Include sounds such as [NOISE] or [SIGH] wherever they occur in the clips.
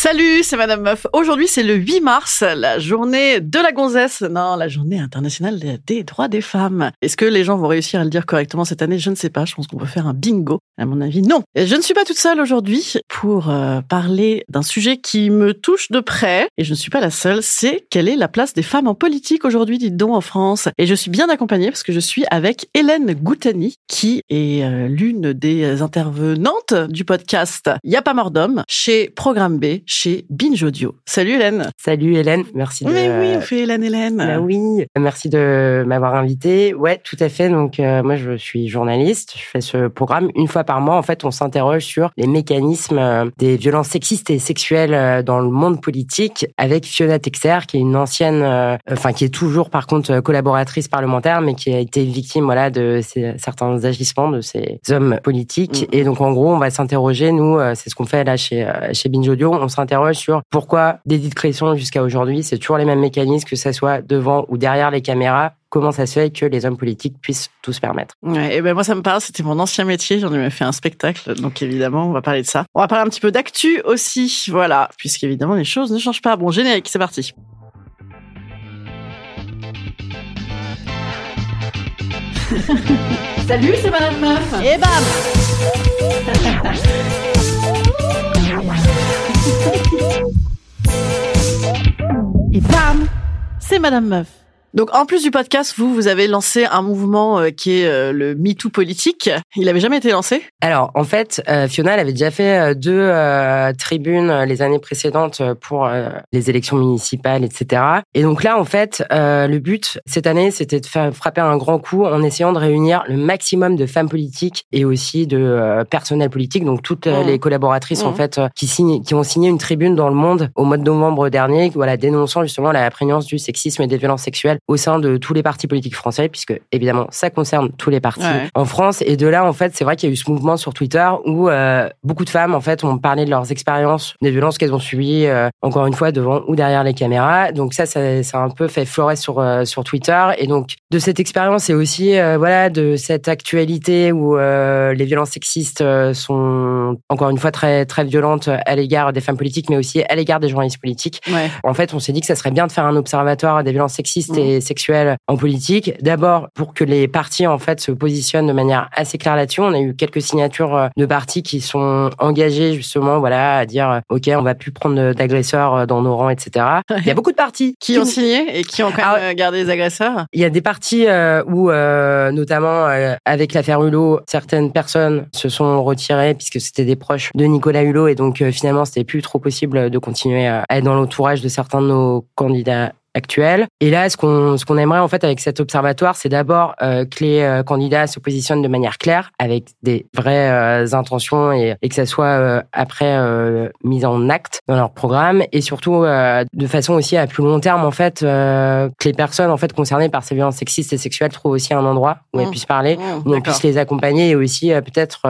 Salut, c'est Madame Meuf. Aujourd'hui, c'est le 8 mars, la journée de la gonzesse. Non, la journée internationale des droits des femmes. Est-ce que les gens vont réussir à le dire correctement cette année? Je ne sais pas. Je pense qu'on peut faire un bingo. À mon avis, non. Je ne suis pas toute seule aujourd'hui pour euh, parler d'un sujet qui me touche de près. Et je ne suis pas la seule. C'est quelle est la place des femmes en politique aujourd'hui, dites donc, en France. Et je suis bien accompagnée parce que je suis avec Hélène Goutani, qui est euh, l'une des intervenantes du podcast Y'a pas mort d'homme chez Programme B chez Binge Audio. Salut Hélène. Salut Hélène, merci de... Mais oui, on fait Hélène Hélène. Bah oui, merci de m'avoir invité. Ouais, tout à fait. Donc euh, moi je suis journaliste, je fais ce programme une fois par mois. En fait, on s'interroge sur les mécanismes euh, des violences sexistes et sexuelles euh, dans le monde politique avec Fiona Texer qui est une ancienne enfin qui est toujours par contre collaboratrice parlementaire mais qui a été victime voilà de ces, certains agissements de ces hommes politiques mm. et donc en gros, on va s'interroger nous c'est ce qu'on fait là chez chez Binge Audio, on s'interroge sur pourquoi d'Edith Cresson jusqu'à aujourd'hui, c'est toujours les mêmes mécanismes, que ça soit devant ou derrière les caméras. Comment ça se fait que les hommes politiques puissent tout se permettre? Ouais, et ben moi ça me parle, c'était mon ancien métier, j'en ai même fait un spectacle, donc évidemment on va parler de ça. On va parler un petit peu d'actu aussi, voilà, puisqu'évidemment les choses ne changent pas. Bon générique, c'est parti. [LAUGHS] Salut, c'est Madame Meuf. Et bam [LAUGHS] Et bam, c'est Madame Meuf. Donc, en plus du podcast, vous, vous avez lancé un mouvement euh, qui est euh, le MeToo politique. Il avait jamais été lancé? Alors, en fait, euh, Fiona, elle avait déjà fait deux tribunes les années précédentes pour les élections municipales, etc. Et donc là, en fait, le but cette année, c'était de faire frapper un grand coup en essayant de réunir le maximum de femmes politiques et aussi de personnel politique, donc toutes Mmh. les collaboratrices en Mmh. fait qui signent, qui ont signé une tribune dans le Monde au mois de novembre dernier, voilà, dénonçant justement la prégnance du sexisme et des violences sexuelles au sein de tous les partis politiques français, puisque évidemment ça concerne tous les partis Ouais. en France. Et de là, en fait, c'est vrai qu'il y a eu ce mouvement sur Twitter où euh, beaucoup de femmes, en fait, ont parlé de leurs expériences, des violences qu'elles ont subies, euh, encore une fois, devant ou derrière les caméras. Donc ça, ça, ça a un peu fait florer sur euh, sur Twitter. Et donc de cette expérience et aussi, euh, voilà, de cette actualité où euh, les violences sexistes euh, sont encore une fois très très violentes à l'égard des femmes politiques, mais aussi à l'égard des journalistes politiques. Ouais. En fait, on s'est dit que ça serait bien de faire un observatoire des violences sexistes et sexuelles en politique. D'abord, pour que les partis, en fait, se positionnent de manière assez claire là-dessus. On a eu quelques signatures euh, de partis qui sont engagés, justement, voilà, à dire, euh, OK, on va plus prendre d'agresseurs euh, dans nos rangs, etc. [LAUGHS] Il y a beaucoup de partis Qui ont signé et qui ont quand même gardé les agresseurs il y a des parties euh, où, euh, notamment euh, avec l'affaire Hulot, certaines personnes se sont retirées puisque c'était des proches de Nicolas Hulot et donc finalement c'était plus trop possible de continuer à être dans l'entourage de certains de nos candidats actuels. Et là, ce qu'on ce qu'on aimerait en fait avec cet observatoire, c'est d'abord euh, que les euh, candidats se positionnent de manière claire, avec des vraies euh, intentions et, et que ça soit après mis en acte dans leur programme, et surtout de façon aussi à plus long terme en fait que les personnes en fait concernées par ces violences sexistes et sexuelles trouvent aussi un endroit où elles Mmh. puissent parler, Mmh, où on puisse les accompagner et aussi peut-être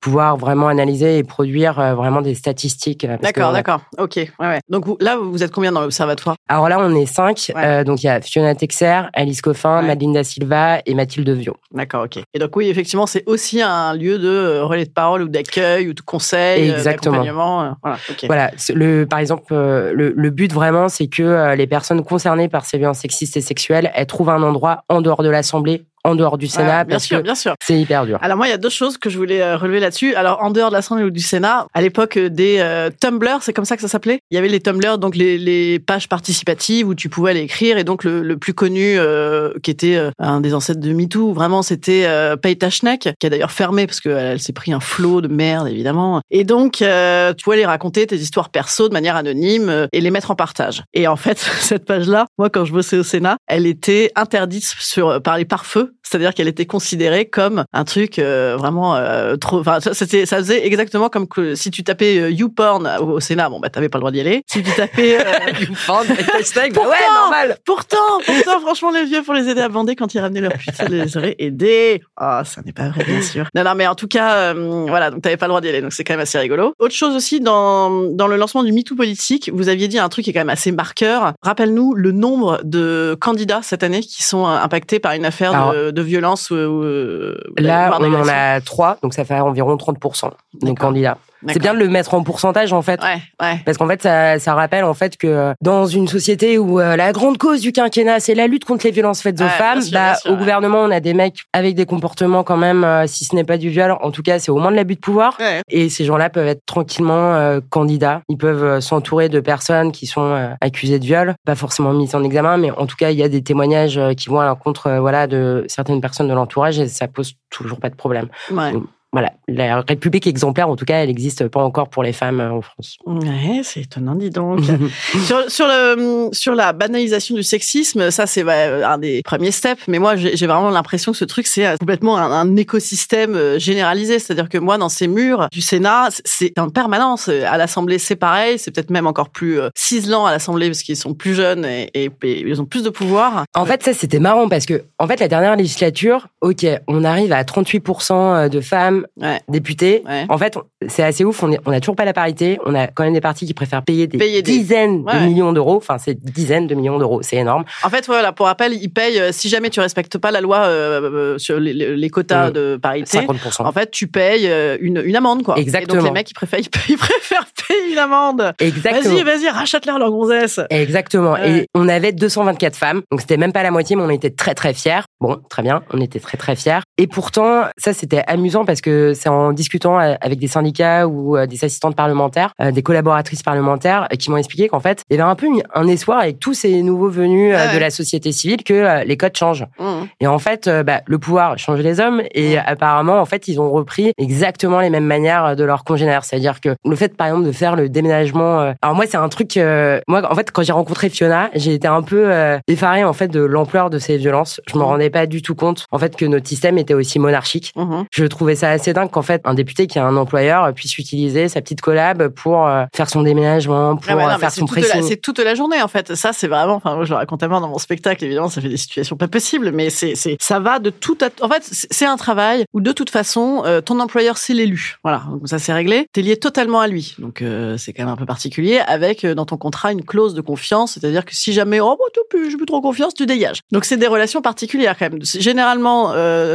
pouvoir vraiment analyser et produire vraiment des statistiques. D'accord, d'accord. Ok, ouais, ouais. Donc là, vous êtes combien dans l'observatoire? Alors là, on est cinq. Ouais. Euh, donc il y a Fiona Texer, Alice Coffin, Ouais. Madeleine da Silva et Mathilde Viau. D'accord, ok. Et donc oui, effectivement, c'est aussi un lieu de euh, relais de parole ou d'accueil ou de conseil, euh, Exactement. d'accompagnement. Voilà, ok. Voilà, le, par exemple, le, le but vraiment, c'est que les personnes concernées par ces violences sexistes et sexuelles, elles trouvent un endroit en dehors de l'Assemblée en dehors du Sénat bien parce sûr, que bien sûr. c'est hyper dur. Alors moi, il y a deux choses que je voulais euh, relever là-dessus. Alors en dehors de l'Assemblée ou du Sénat, à l'époque euh, des euh, Tumblr, c'est comme ça que ça s'appelait? Il y avait les Tumblr, donc les, les pages participatives où tu pouvais aller écrire. Et donc le, le plus connu, euh, qui était euh, un des ancêtres de MeToo, vraiment, c'était euh, Schneck, qui a d'ailleurs fermé parce qu'elle elle, s'est pris un flot de merde, évidemment. Et donc euh, tu pouvais aller raconter tes histoires perso de manière anonyme et les mettre en partage. Et en fait, [LAUGHS] cette page-là, moi quand je bossais au Sénat, elle était interdite sur par les pare-feux, c'est-à-dire qu'elle était considérée comme un truc euh, vraiment euh, trop. Enfin, ça, c'était, ça faisait exactement comme que si tu tapais euh, YouPorn au, au Sénat, bon bah t'avais pas le droit d'y aller. Si tu tapais euh, [LAUGHS] Hashtag, bah Pourtant, ouais, normal. Pourtant, pourtant, franchement, les vieux, pour les aider à bander quand ils ramenaient leur putain, les auraient aidés. Ah, ça n'est pas vrai, bien sûr. Non, non, mais en tout cas, euh, voilà, donc t'avais pas le droit d'y aller, donc c'est quand même assez rigolo. Autre chose aussi, dans, dans le lancement du MeToo politique, vous aviez dit un truc qui est quand même assez marqueur. Rappelle-nous le nombre de candidats cette année qui sont euh, impactés par une affaire Alors, de, de violence ou, ou, euh, Là, on en a trois, donc ça fait environ 30% des candidats. C'est bien de le mettre en pourcentage en fait. Ouais, ouais. Parce qu'en fait, ça, ça rappelle en fait que dans une société où euh, la grande cause du quinquennat, c'est la lutte contre les violences faites aux Ouais, femmes, sûr, bah, sûr, au gouvernement, on a des mecs avec des comportements quand même, euh, si ce n'est pas du viol, en tout cas, c'est au moins de l'abus de pouvoir. Ouais. Et ces gens-là peuvent être tranquillement euh, candidats. Ils peuvent s'entourer de personnes qui sont euh, accusées de viol, pas forcément mises en examen, mais en tout cas, il y a des témoignages qui vont à l'encontre, voilà, de certaines personnes de l'entourage et ça pose toujours pas de problème. Ouais. Voilà, la République exemplaire, en tout cas, elle n'existe pas encore pour les femmes euh, en France. Ouais, c'est étonnant, dis donc. [LAUGHS] sur, sur, le, sur la banalisation du sexisme, ça c'est ouais, un des premiers steps. Mais moi, j'ai vraiment l'impression que ce truc, c'est euh, complètement un, un écosystème euh, généralisé. C'est-à-dire que moi, dans ces murs du Sénat, c'est- en permanence. À l'Assemblée, c'est pareil. C'est peut-être même encore plus ciselant à l'Assemblée parce qu'ils sont plus jeunes et, et- et ils ont plus de pouvoir. En fait, ça, c'était marrant parce que, en fait, la dernière législature, OK, on arrive à 38% de femmes Ouais. députées. Ouais. En fait, c'est assez ouf. On, est, on a toujours pas la parité. On a quand même des partis qui préfèrent payer des Payer des- dizaines Ouais, de millions d'euros. Enfin, c'est dizaines de millions d'euros. C'est énorme. En fait, voilà, pour rappel, ils payent, euh, si jamais tu respectes pas la loi euh, euh, sur les, les quotas de parité, 50%. en fait, tu payes une, une amende, quoi. Et Exactement. donc, les mecs, ils préfèrent, [LAUGHS] ils préfèrent payer une amende. Exactement. Vas-y, vas-y, rachète-leur leur gonzesse. Exactement. Et on avait 224 femmes. Donc c'était même pas la moitié, mais on était très très fiers. Bon, très bien, on était très très fiers. Et pourtant, ça c'était amusant parce que c'est en discutant euh, avec des syndicats ou euh, des assistantes parlementaires, euh, des collaboratrices parlementaires, qui m'ont expliqué qu'en fait, il y avait un peu un espoir avec tous ces nouveaux venus Ah ouais. de la société civile que les codes changent. Mmh. Et en fait, bah, le pouvoir change les hommes et apparemment, en fait, ils ont repris exactement les mêmes manières de leurs congénères. C'est-à-dire que le fait, par exemple, de faire le déménagement. Alors moi, c'est un truc. euh, Moi, en fait, quand j'ai rencontré Fiona, j'ai été un peu euh, effarée en fait de l'ampleur de ces violences. Je me Mhm. rendais pas du tout compte en fait que notre système était aussi monarchique. Mmh. Je trouvais ça assez dingue qu'en fait un député qui a un employeur puisse utiliser sa petite collab pour euh, faire son déménagement, pour Ah non, euh, faire son pressing. C'est toute la journée en fait. Ça c'est vraiment. Enfin, moi, je le raconte tellement dans mon spectacle. Évidemment, ça fait des situations pas possibles, mais c'est c'est ça va de tout. À... En fait, c'est un travail où de toute façon, euh, ton employeur c'est l'élu. Voilà, donc ça c'est réglé. T'es lié totalement à lui. Donc euh, c'est quand même un peu particulier avec euh, dans ton contrat une clause de confiance, c'est-à-dire que si jamais oh bon, t'as plus, trop confiance, tu dégages. Donc c'est des relations particulières quand même. Généralement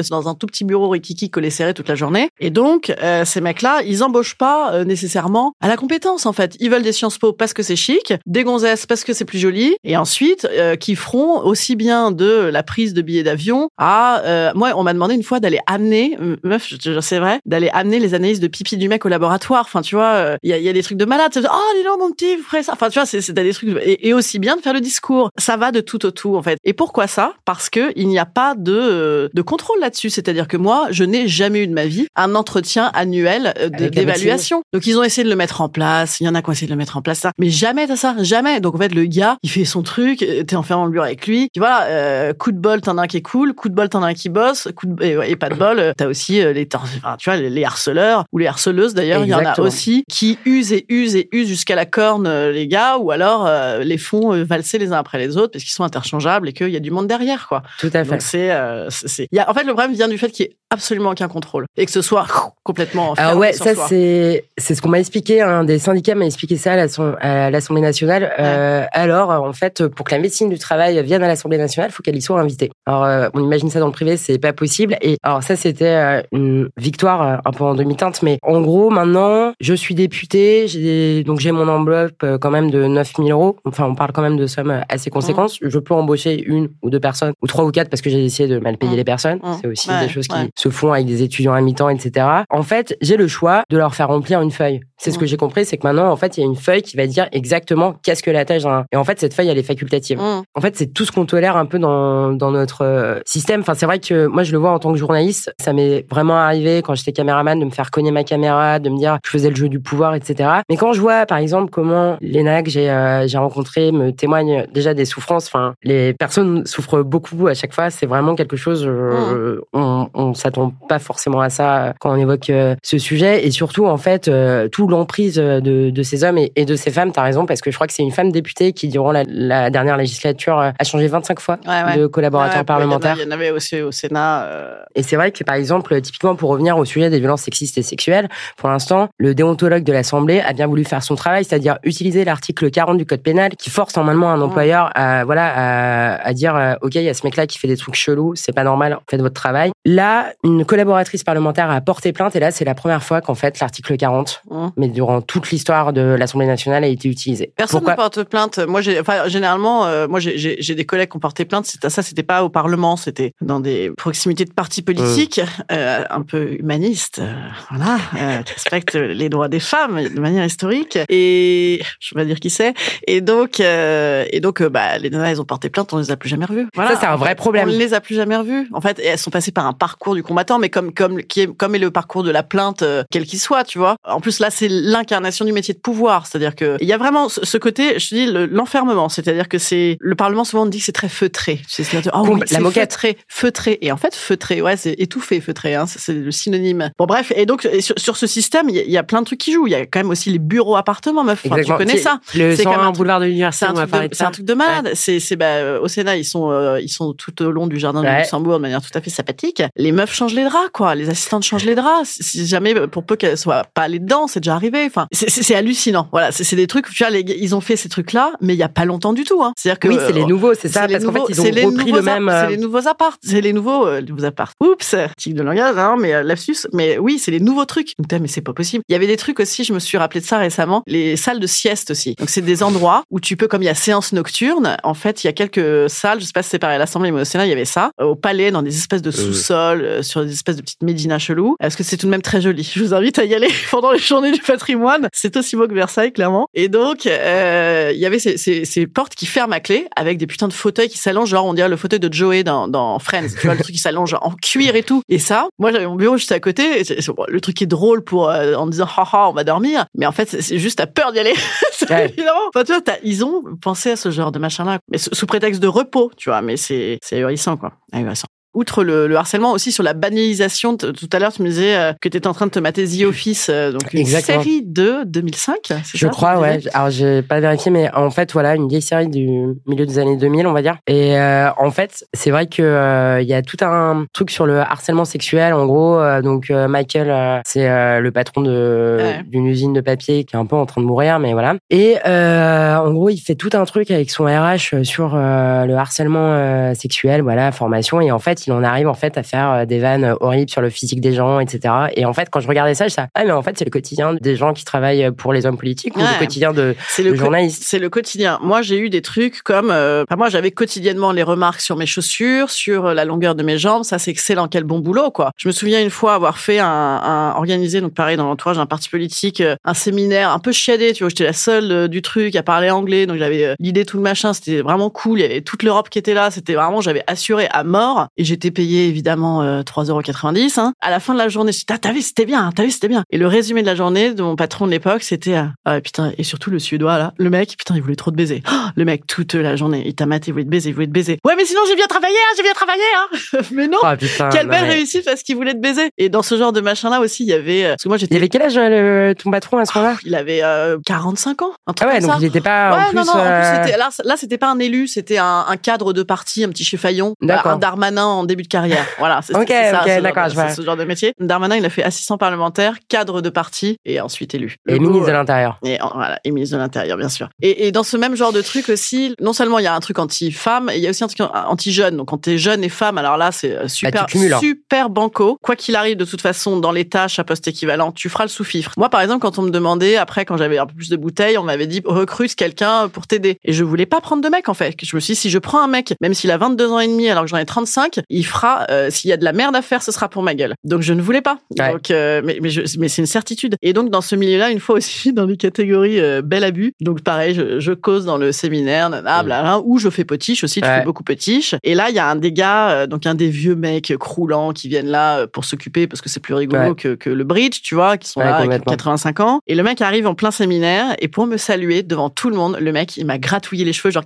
dans un tout petit bureau rikiki collé serré toute la journée. Et donc euh, ces mecs-là, ils embauchent pas euh, nécessairement à la compétence en fait. Ils veulent des Sciences Po parce que c'est chic, des gonzesses parce que c'est plus joli, et ensuite euh, qui feront aussi bien de la prise de billets d'avion à euh, moi on m'a demandé une fois d'aller amener meuf c'est vrai d'aller amener les analyses de pipi du mec au laboratoire. Enfin tu vois il y, a, y a des trucs de malade. Oh dis donc mon petit vous ferez ça. Enfin tu vois c'est c'est des trucs et, et aussi bien de faire le discours. Ça va de tout au tout en fait. Et pourquoi ça? Parce que il n'y a pas de euh, de contrôle là-dessus. C'est-à-dire que moi je n'ai jamais eu de ma vie un entretien annuel euh, d'évaluation. Donc ils ont essayé de le mettre en place. Il y en a qui ont essayé de le mettre en place ça, mais jamais t'as ça, jamais. Donc en fait le gars il fait son truc, euh, t'es enfermé dans le bureau avec lui. Puis voilà, euh, coup de bol t'en as un qui est cool, coup de bol t'en as un qui bosse, coup de et, et pas de bol euh, t'as aussi les enfin, tu vois les, harceleurs ou les harceleuses d'ailleurs il y en a aussi qui usent et usent et usent jusqu'à la corne les gars ou alors euh, les font valser les uns après les autres parce qu'ils sont interchangeables et qu'il y a du monde derrière quoi. Tout à fait. Donc c'est euh, c'est c'est- il y a en fait le problème vient du fait qu'il y ait absolument aucun contrôle et que ce soit complètement Alors fermé ouais, sur ça c'est c'est ce qu'on m'a expliqué. Un des syndicats m'a expliqué ça à l'Assemblée nationale. Euh, alors en fait, pour que la médecine du travail vienne à l'Assemblée nationale, il faut qu'elle y soit invitée. Alors, euh, on imagine ça dans le privé, c'est pas possible. Et alors, ça, c'était euh, une victoire euh, un peu en demi-teinte. Mais en gros, maintenant, je suis député, j'ai donc j'ai mon enveloppe euh, quand même de 9000 euros. Enfin, on parle quand même de sommes assez conséquentes. Je peux embaucher une ou deux personnes, ou trois ou quatre, parce que j'ai essayé de mal payer Mmh. les personnes. Mmh. C'est aussi Ouais, des choses qui ouais. se font avec des étudiants à mi-temps, etc. En fait, j'ai le choix de leur faire remplir une feuille. C'est ce Mmh. que j'ai compris, c'est que maintenant, en fait, il y a une feuille qui va dire exactement qu'est-ce que la tâche d'un... Et en fait, cette feuille, elle est facultative. Mmh. En fait, c'est tout ce qu'on tolère un peu dans, dans notre euh, système. Enfin, c'est vrai que moi, je le vois en tant que journaliste. Ça m'est vraiment arrivé quand j'étais caméraman de me faire cogner ma caméra, de me dire que je faisais le jeu du pouvoir, etc. Mais quand je vois, par exemple, comment les nanas que j'ai euh, rencontrées me témoignent déjà des souffrances. Enfin, les personnes souffrent beaucoup à chaque fois. C'est vraiment quelque chose. euh, On, on s'attend pas forcément à ça quand on évoque euh, ce sujet. Et surtout, en fait, euh, tout l'emprise de, de ces hommes et, et de ces femmes. T'as raison parce que je crois que c'est une femme députée qui, durant la, la dernière législature, euh, a changé 25 fois Ouais, ouais. de collaborateurs Ouais, parlementaires. Il y en avait aussi au Sénat. euh, Et c'est vrai que, par exemple, typiquement pour revenir au sujet des violences sexistes et sexuelles, pour l'instant, le déontologue de l'Assemblée a bien voulu faire son travail, c'est-à-dire utiliser l'article 40 du Code pénal qui force normalement un employeur à, voilà, à, à dire, euh, OK, il y a ce mec-là qui fait des trucs chelous, c'est pas normal, faites votre travail. Là, une collaboratrice parlementaire a porté plainte et là, c'est la première fois qu'en fait, l'article 40, Mmh. mais durant toute l'histoire de l'Assemblée nationale, a été utilisé. Personne Pourquoi ne porte plainte. Moi, j'ai, enfin, généralement, euh, moi, j'ai- j'ai j'ai des collègues qui ont porté plainte. Ça, c'était pas au Parlement, c'était dans des proximités de partis politiques, euh, un peu humanistes, euh, voilà, euh, qui respectent [LAUGHS] les droits des femmes de manière historique. Et je vais pas dire qui c'est. Et donc, euh, et donc, euh, bah, les nanas, elles ont porté plainte. On les a plus jamais revues. Voilà. Ça, c'est un vrai problème. On les a plus jamais revues. En fait, elles sont passées par un parcours du combattant, mais comme comme qui est comme est le parcours de la plainte, euh, quel qu'il soit, tu vois. En plus, là, c'est l'incarnation du métier de pouvoir, c'est-à-dire que il y a vraiment ce côté, je te dis, le- l'enfermement, c'est-à-dire que c'est le Parlement souvent on dit que c'est très feutré. C'est-à-dire, oh oui, la moquette. feutré, feutré, et en fait feutré, ouais, c'est étouffé, feutré, hein, c'est le synonyme. Bon bref, et donc sur, sur ce système, il y, y a plein de trucs qui jouent. Il y a quand même aussi les bureaux appartements, meuf. Enfin, tu connais ça Le C'est comme 101 un boulevard de l'université, de, de c'est un truc de malade. C'est, c'est bah, au Sénat, ils sont, euh, ils sont tout au long du jardin du Ouais. Luxembourg de manière tout à fait sympathique. Les meufs changent les draps, quoi. Les assistantes changent les draps. Si jamais, pour peu qu'elles soient pas allées dedans, c'est déjà arrivé. Enfin, c'est, hallucinant. Voilà, c'est, des trucs. Tu vois, les, ils ont fait ces trucs-là, mais il y a pas longtemps du tout. Hein. C'est-à-dire que Oui, c'est les euh, nouveaux, c'est ça, parce qu'en fait, nouveaux- ils ont repris le même. Euh, C'est les nouveaux apparts. C'est les nouveaux, euh, nouveaux apparts. Oups, tic de langage, hein, mais euh, lapsus. Mais oui, c'est les nouveaux trucs. Donc, mais c'est pas possible. Il y avait des trucs aussi, je me suis rappelé de ça récemment, les salles de sieste aussi. Donc, c'est des endroits où tu peux, comme il y a séance nocturne, en fait, il y a quelques salles, je sais pas si c'est pareil à l'Assemblée, mais au Sénat, il y avait ça. Euh, Au palais, dans des espèces de sous-sols, euh, sur des espèces de petites médinas chelous. Parce que c'est tout de même très joli? Je vous invite à y aller [LAUGHS] pendant les journées du patrimoine. C'est aussi beau que Versailles, clairement. Et donc, euh, il y avait ces, ces, ces portes qui ferment à clé avec des putains de fauteuils qui s'allongent, genre on dirait le fauteuil de Joey dans, dans Friends. Tu vois, le truc qui s'allonge en cuir et tout. Et ça, moi j'avais mon bureau juste à côté. et le truc est drôle pour euh, en disant haha on va dormir, mais en fait c'est- juste t'as peur d'y aller. [LAUGHS] C'est Ouais. évidemment. Enfin, tu vois, ils ont pensé à ce genre de machin-là, mais sous sous prétexte de repos, tu vois. Mais c'est c'est ahurissant quoi, ahurissant. Outre le, le harcèlement aussi sur la banalisation, tout à l'heure tu me disais euh, que tu étais en train de te mater The Office, euh, donc une Exactement. série de 2005. c'est Je ça, crois, ouais. Alors, j'ai pas vérifié, mais en fait, voilà, une vieille série du milieu des années 2000, on va dire. Et euh, en fait, c'est vrai que euh, il y a tout un truc sur le harcèlement sexuel. En gros, donc Michael, c'est le patron de Ouais. d'une usine de papier qui est un peu en train de mourir, mais voilà. Et euh, en gros, il fait tout un truc avec son RH sur le harcèlement sexuel, voilà, formation. Et en fait, il en arrive en fait à faire euh, des vannes horribles sur le physique des gens, etc. Et en fait, quand je regardais ça, je disais ah mais en fait, c'est le quotidien des gens qui travaillent pour les hommes politiques ou Ouais. le quotidien de le le, co- journaliste. c'est le quotidien. Moi, j'ai eu des trucs comme, euh, enfin, moi, j'avais quotidiennement les remarques sur mes chaussures, sur euh, la longueur de mes jambes. Ça, c'est excellent. Quel bon boulot, quoi. Je me souviens une fois avoir fait un, un organisé, donc pareil, dans l'entourage d'un parti politique, euh, un séminaire un peu chiadé, tu vois. J'étais la seule euh, du truc à parler anglais, donc j'avais euh, l'idée, tout le machin. C'était vraiment cool. Il y avait toute l'Europe qui était là. C'était vraiment, j'avais assuré à mort. Et j'étais payé, évidemment, euh, 3,90 euros. Hein. À la fin de la journée, je dis, ah, t'as vu, c'était bien, t'as vu, c'était bien. Et le résumé de la journée de mon patron de l'époque, c'était, euh, ah, putain, et surtout le suédois, là, le mec, putain, il voulait trop te baiser. Oh, le mec, toute la journée, il t'a maté, il voulait te baiser, il voulait te baiser. Ouais, mais sinon, j'ai bien travaillé, hein, j'ai bien travaillé, hein. [LAUGHS] mais non. Oh putain. Quelle belle mais- réussite parce qu'il voulait te baiser. Et dans ce genre de machin-là aussi, il y avait, euh, parce que moi, Il j'étais, avait quel âge euh, le, ton patron à ce moment-là? Il avait euh, 45 ans, un Ah truc ouais, comme donc ça. il était pas Ouais, en plus. non, non, en plus, c'était, là, là, c'était pas un élu, c'était un, un cadre de parti, un petit chefaillon. D'accord. Un Darmanin en début de carrière. Voilà, c'est [LAUGHS] Ok, c'est ça, ok, ce ce genre de métier. Darmanin, il a fait assistant parlementaire, cadre de parti et ensuite élu. Et ministre de euh, l'Intérieur. et voilà, et ministre de l'Intérieur, bien sûr. Et, et dans ce même genre de truc aussi, non seulement il y a un truc anti-femme, il y a aussi un truc anti-jeune. Donc quand t'es jeune et femme, alors là c'est euh, super, Bah, cumules, hein. super banco. Quoi qu'il arrive, de toute façon, dans les tâches à poste équivalent, tu feras le sous-fifre. Moi, par exemple, quand on me demandait, après, quand j'avais un peu plus de bouteilles, on m'avait dit recrute quelqu'un pour t'aider. Et je voulais pas prendre de mec en fait. Je me suis dit si je prends un mec, même s'il a 22 ans et demi, alors que j'en ai 35, il fera. euh, S'il y a de la merde à faire, ce sera pour ma gueule. Donc je ne voulais pas. Ouais. Donc, euh, mais mais, mais c'est une certitude. Et donc dans ce milieu-là, une fois aussi [LAUGHS] dans les catégories euh, bel abus. Donc pareil, je, je cause dans le séminaire, nana, Mm. blabla, où je fais potiche aussi. Tu Ouais. fais beaucoup potiche. Et là, il y a un des gars, euh, donc un des vieux mecs croulants qui viennent là euh, pour s'occuper parce que c'est plus rigolo Ouais. que, que le bridge, tu vois, qui sont là avec complètement. 85 ans. Et le mec arrive en plein séminaire et pour me saluer devant tout le monde, le mec, il m'a gratouillé les cheveux, genre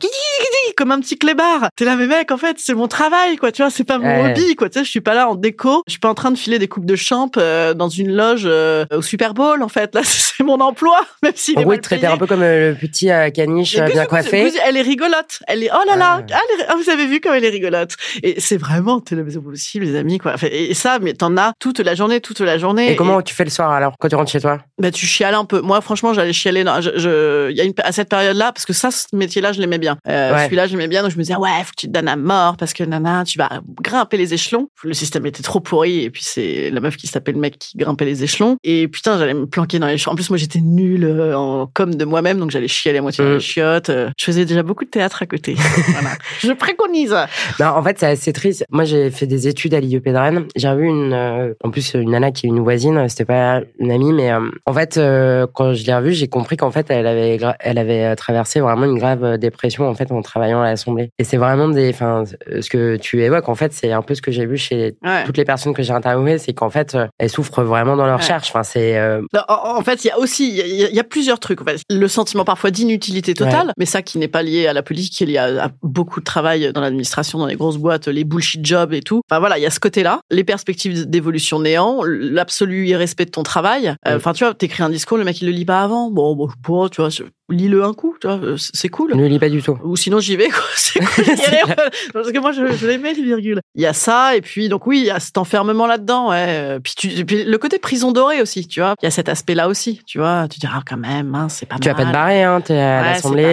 comme un petit clébard. T'es là, mais mec, en fait, c'est mon travail, quoi. Tu vois, c'est pas mon Ouais. hobby, quoi. Tu sais, je suis pas là en déco. Je suis pas en train de filer des coupes de champ euh, dans une loge euh, au Super Bowl, en fait. [LAUGHS] Là, c'est [LAUGHS] mon emploi, même s'il En est gros, il mal traitait payé. un peu comme euh, le petit euh, caniche euh, bien coiffé. Elle est rigolote. Elle est, oh là là, Ah. ah, elle est- ah, vous avez vu comme elle est rigolote. Et c'est vraiment, t'es possible, les amis, quoi. Et ça, mais t'en as toute la journée, toute la journée. Et comment tu fais le soir alors quand tu rentres chez toi? Bah, tu chiales un peu. Moi, franchement, j'allais chialer. dans- Je, je, il y a une, à cette période-là, parce que ça, ce métier-là, je l'aimais bien. Euh, Ouais. Celui-là, j'aimais bien. Donc, je me disais, ouais, faut que tu te donnes à mort, parce que nana, tu vas grimper les échelons. Le système était trop pourri. Et puis, c'est la meuf qui s'appelle le mec qui grimpait les échelons. Et putain, j'allais me planquer dans les champs. En plus, moi, j'étais nulle euh, en com de moi-même. Donc, j'allais chialer à moitié dans Mm. les chiottes. Euh, Je faisais déjà beaucoup de théâtre à côté. [LAUGHS] voilà. Je préconise. Non, en fait, c'est assez triste. Moi, j'ai fait des études à l'IEP de Rennes. J'ai vu une, euh, en plus, une nana qui est une voisine. C'était pas une amie, mais euh, en fait, euh, quand je l'ai revue, j'ai compris qu'en fait, elle avait, elle avait euh, traversé vraiment une grave euh, dépression en fait en travaillant à l'Assemblée. Et c'est vraiment des, enfin, euh, ce que tu évoques, en fait, c'est un peu ce que j'ai vu chez Ouais. toutes les personnes que j'ai interviewées, c'est qu'en fait, euh, elles souffrent vraiment dans leur Ouais. recherche. Enfin, c'est euh, en fait, il y a aussi, il y a, il y a plusieurs trucs. En fait. Le sentiment parfois d'inutilité totale, mais ça qui n'est pas lié à la politique, qui est lié à, à beaucoup de travail dans l'administration, dans les grosses boîtes, les bullshit jobs et tout. Enfin voilà, il y a ce côté-là, les perspectives d'évolution néant, l'absolu irrespect de ton travail. Euh. Enfin, tu vois, t'écris un discours, le mec il le lit pas avant. Bon, bon, je sais pas, tu vois, lis-le un coup, tu vois, euh, c'est cool. ne lis pas du tout. Ou sinon j'y vais, quoi. [LAUGHS] C'est cool. [LAUGHS] Parce que moi, je, je l'aimais, les virgules. Il y a ça, et puis, donc oui, il y a cet enfermement là-dedans, ouais. Euh, Puis, tu, puis le côté prison dorée aussi, tu vois. Il y a cet aspect-là aussi, tu vois. Tu diras, ah, quand même, hein, c'est pas Tu vas mal. pas te barrer, hein. T'es à Ouais, l'Assemblée,